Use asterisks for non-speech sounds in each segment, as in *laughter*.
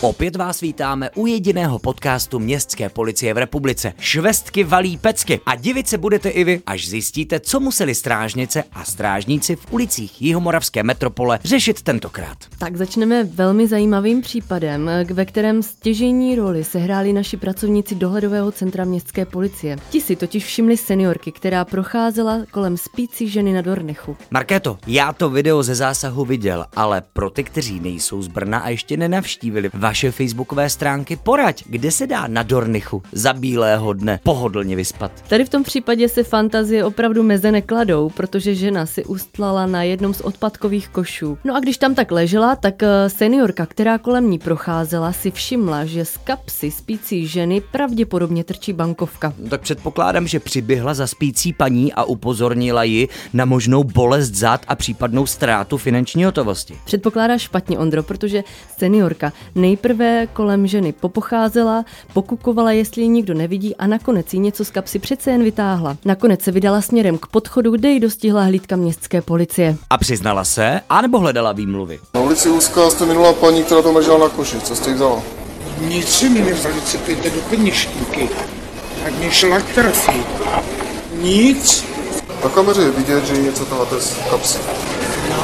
Opět vás vítáme u jediného podcastu Městské policie v republice. Švestky valí pecky. A divit se budete i vy, až zjistíte, co museli strážnice a strážníci v ulicích Jihomoravské metropole řešit tentokrát. Tak začneme velmi zajímavým případem, ve kterém stěžení roli sehráli naši pracovníci dohledového centra městské policie. Ti si totiž všimli seniorky, která procházela kolem spící ženy na Dornechu. Markéto, já to video ze zásahu viděl, ale pro ty, kteří nejsou z Brna a ještě nenavštívili vaše facebookové stránky, poraď, kde se dá na Dornichu za bílého dne pohodlně vyspat. Tady v tom případě se fantazie opravdu meze nekladou, protože žena si ustlala na jednom z odpadkových košů. No a když tam tak ležela, tak eh, seniorka, která kolem ní procházela, si všimla, že z kapsy spící ženy pravděpodobně trčí bankovka. No, tak předpokládám, že přiběhla za spící paní a upozornila ji na možnou bolest zad a případnou ztrátu finanční hotovosti. Předpokládá špatně, Ondro, protože seniorka nej Nejprve kolem ženy popocházela, pokukovala, jestli ji nikdo nevidí a nakonec jí něco z kapsy přece jen vytáhla. Nakonec se vydala směrem k podchodu, kde ji dostihla hlídka městské policie. A přiznala se, anebo hledala výmluvy? Na ulici Úzká jste minula paní, která tam ležela na koši. Co jste jí vzala? Nic mi nevzali, co to jde do peněžníky. Tak mě šla k trafí. Nic. Na kameře je vidět, že něco taháte z kapsy.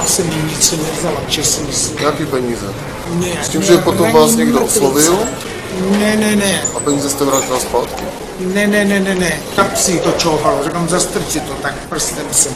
Já jsem nic nevzala, čestně si. Jaký peníze? Ne, S tím, že potom vás někdo oslovil Ne, ne, ne. a peníze jste vrátila zpátky. Ne, ne, ne, ne, ne. Kapsí to čouhalo, říkám zastrčit to, tak prstem jsem.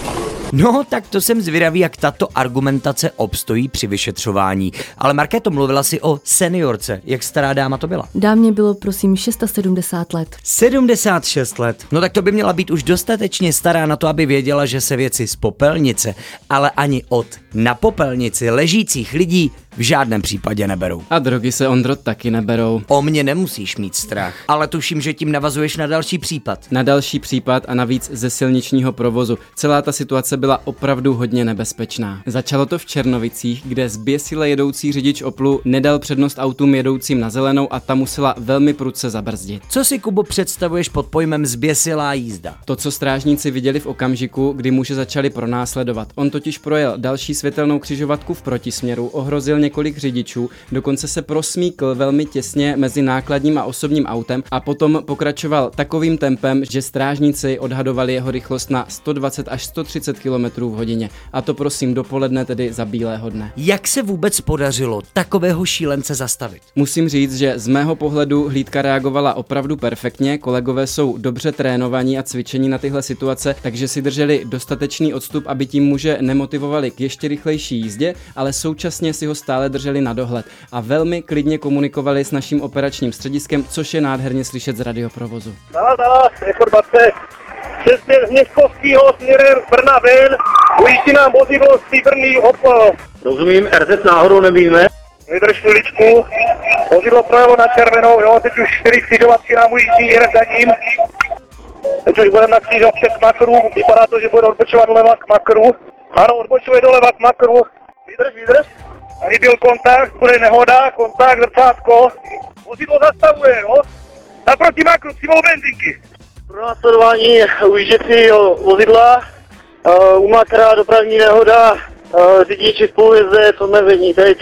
No, tak to jsem zvědavý, jak tato argumentace obstojí při vyšetřování. Ale Markéto, mluvila si o seniorce. Jak stará dáma to byla? Dámě bylo prosím 670 let. 76 let. No tak to by měla být už dostatečně stará na to, aby věděla, že se věci z popelnice, ale ani od na popelnici ležících lidí v žádném případě neberou. A drogy se Ondro taky neberou. O mě nemusíš mít strach, ale tuším, že tím navazuješ na další případ. Na další případ a navíc ze silničního provozu. Celá ta situace byla opravdu hodně nebezpečná. Začalo to v Černovicích, kde zběsile jedoucí řidič Oplu nedal přednost autům jedoucím na zelenou a ta musela velmi prudce zabrzdit. Co si, Kubo, představuješ pod pojmem zběsilá jízda? To, co strážníci viděli v okamžiku, kdy muže začali pronásledovat. On totiž projel další světelnou křižovatku v protisměru, ohrozil několik řidičů, dokonce se prosmíkl velmi těsně mezi nákladním a osobním autem a potom pokračoval takovým tempem, že strážníci odhadovali jeho rychlost na 120 až 130 km v hodině. A to prosím dopoledne, tedy za bílého dne. Jak se vůbec podařilo takového šílence zastavit? Musím říct, že z mého pohledu hlídka reagovala opravdu perfektně, kolegové jsou dobře trénovaní a cvičení na tyhle situace, takže si drželi dostatečný odstup, aby tím muže nemotivovali k ještě rychlejší jízdě, ale současně si ho stále drželi na dohled a velmi klidně komunikovali s naším operačním střediskem, což je nádherně slyšet z radioprovozu. Dala, dala, informace. Přesně z Městkovského směrem z Brna ven, ujíždí nám vozidlo stříbrný Opel. Rozumím, RZ náhodou nevíme. Vydrž chviličku, vozidlo projelo na červenou, jo, teď už čtyři křižovatky nám ujíždí hned za ním. Teď už budeme na křižovatce k makru, vypadá to, že bude odbočovat doleva k makru. Ano, odbočuje doleva k makru. Vydrž, vydrž. Tady byl kontakt, bude nehoda, kontakt, zrcátko. Vozidlo zastavuje, jo. Naproti makru, přímo u benzinky. Pro následování ujížděcího vozidla, uh, u makra dopravní nehoda, uh, řidiči spolujezdec, odmezení teď.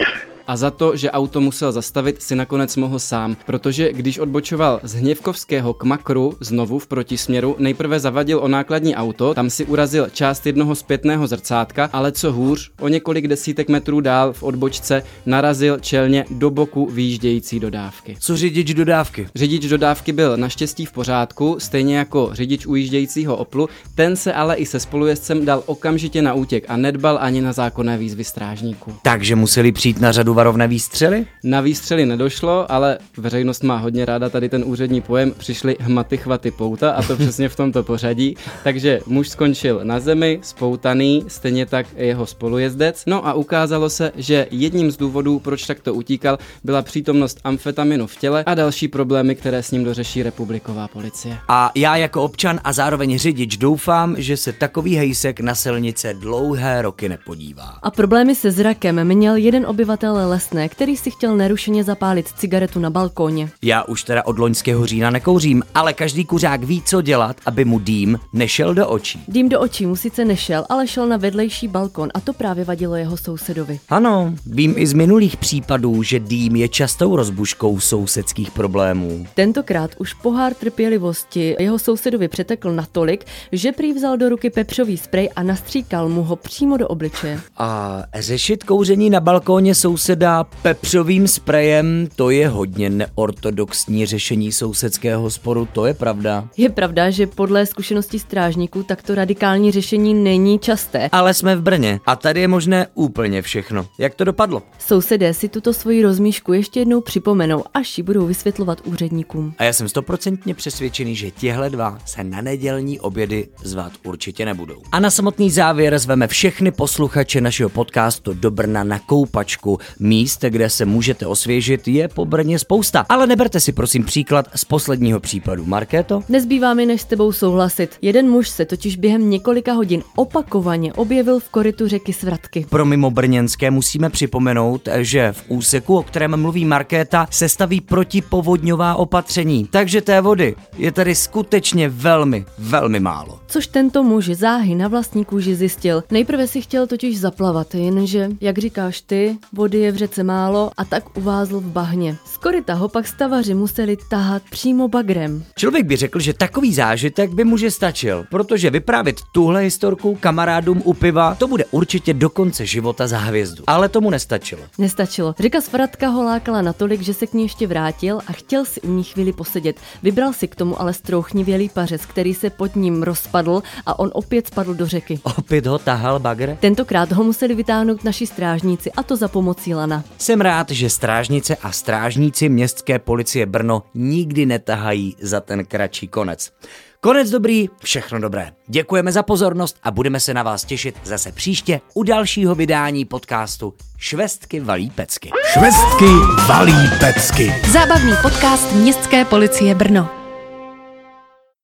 A za to, že auto musel zastavit, si nakonec mohl sám, protože když odbočoval z Hněvkovského k Makru znovu v protisměru, nejprve zavadil o nákladní auto, tam si urazil část jednoho zpětného zrcátka, ale co hůř, o několik desítek metrů dál v odbočce narazil čelně do boku výjíždějící dodávky. Co řidič dodávky? Řidič dodávky byl naštěstí v pořádku, stejně jako řidič ujíždějícího Oplu, ten se ale i se spolujezdcem dal okamžitě na útěk a nedbal ani na zákonné výzvy strážníků. Takže museli přijít na řadu varovné výstřely? Na výstřely nedošlo, ale veřejnost má hodně ráda tady ten úřední pojem. Přišly hmaty chvaty pouta a to *laughs* přesně v tomto pořadí. Takže muž skončil na zemi, spoutaný, stejně tak jeho spolujezdec. No a ukázalo se, že jedním z důvodů, proč takto utíkal, byla přítomnost amfetaminu v těle a další problémy, které s ním dořeší republiková policie. A já jako občan a zároveň řidič doufám, že se takový hejsek na silnice dlouhé roky nepodívá. A problémy se zrakem měl jeden obyvatel Lesné, který si chtěl nerušeně zapálit cigaretu na balkóně. Já už teda od loňského října nekouřím, ale každý kuřák ví, co dělat, aby mu dým nešel do očí. Dým do očí mu sice nešel, ale šel na vedlejší balkon a to právě vadilo jeho sousedovi. Ano, vím i z minulých případů, že dým je častou rozbuškou sousedských problémů. Tentokrát už pohár trpělivosti jeho sousedovi přetekl natolik, že prý vzal do ruky pepřový sprej a nastříkal mu ho přímo do obličeje. A řešit kouření na balkóně souseda pepřovým sprejem, to je hodně neortodoxní řešení sousedského sporu, to je pravda. Je pravda, že podle zkušeností strážníků takto radikální řešení není časté. Ale jsme v Brně a tady je možné úplně všechno. Jak to dopadlo? Sousedé si tuto svoji rozmíšku ještě jednou připomenou, až ji budou vysvětlovat úředníkům. A já jsem stoprocentně přesvědčený, že těhle dva se na nedělní obědy zvát určitě nebudou. A na samotný závěr zveme všechny posluchače našeho podcastu do Brna na koupačku. Míst, kde se můžete osvěžit, je po Brně spousta. Ale neberte si prosím příklad z posledního případu. Markéto? Nezbývá mi než s tebou souhlasit. Jeden muž se totiž během několika hodin opakovaně objevil v korytu řeky Svratky. Pro mimo brněnské musíme připomenout, že v úseku, o kterém mluví Markéta, se staví protipovodňová opatření. Takže té vody je tady skutečně velmi, velmi málo. Což tento muž záhy na vlastní kůži zjistil. Nejprve si chtěl totiž zaplavat, jenže, jak říkáš ty, vody je v řece málo a tak uvázl v bahně. Z koryta ho pak stavaři museli tahat přímo bagrem. Člověk by řekl, že takový zážitek by muže stačil, protože vyprávět tuhle historku kamarádům u piva, to bude určitě do konce života za hvězdu. Ale tomu nestačilo. Nestačilo. Řeka Svratka ho lákala natolik, že se k ní ještě vrátil a chtěl si u ní chvíli posedět. Vybral si k tomu ale strouchnivělý pařez, který se pod ním rozpadl a on opět spadl do řeky. Opět ho tahal bagr? Tentokrát ho museli vytáhnout naši strážníci a to za pomocí lana. Jsem rád, že strážnice a strážníci městské policie Brno nikdy netahají za ten kratší konec. Konec dobrý, všechno dobré. Děkujeme za pozornost a budeme se na vás těšit zase příště u dalšího vydání podcastu Švestky valí pecky. Švestky valí pecky. Zábavný podcast Městské policie Brno.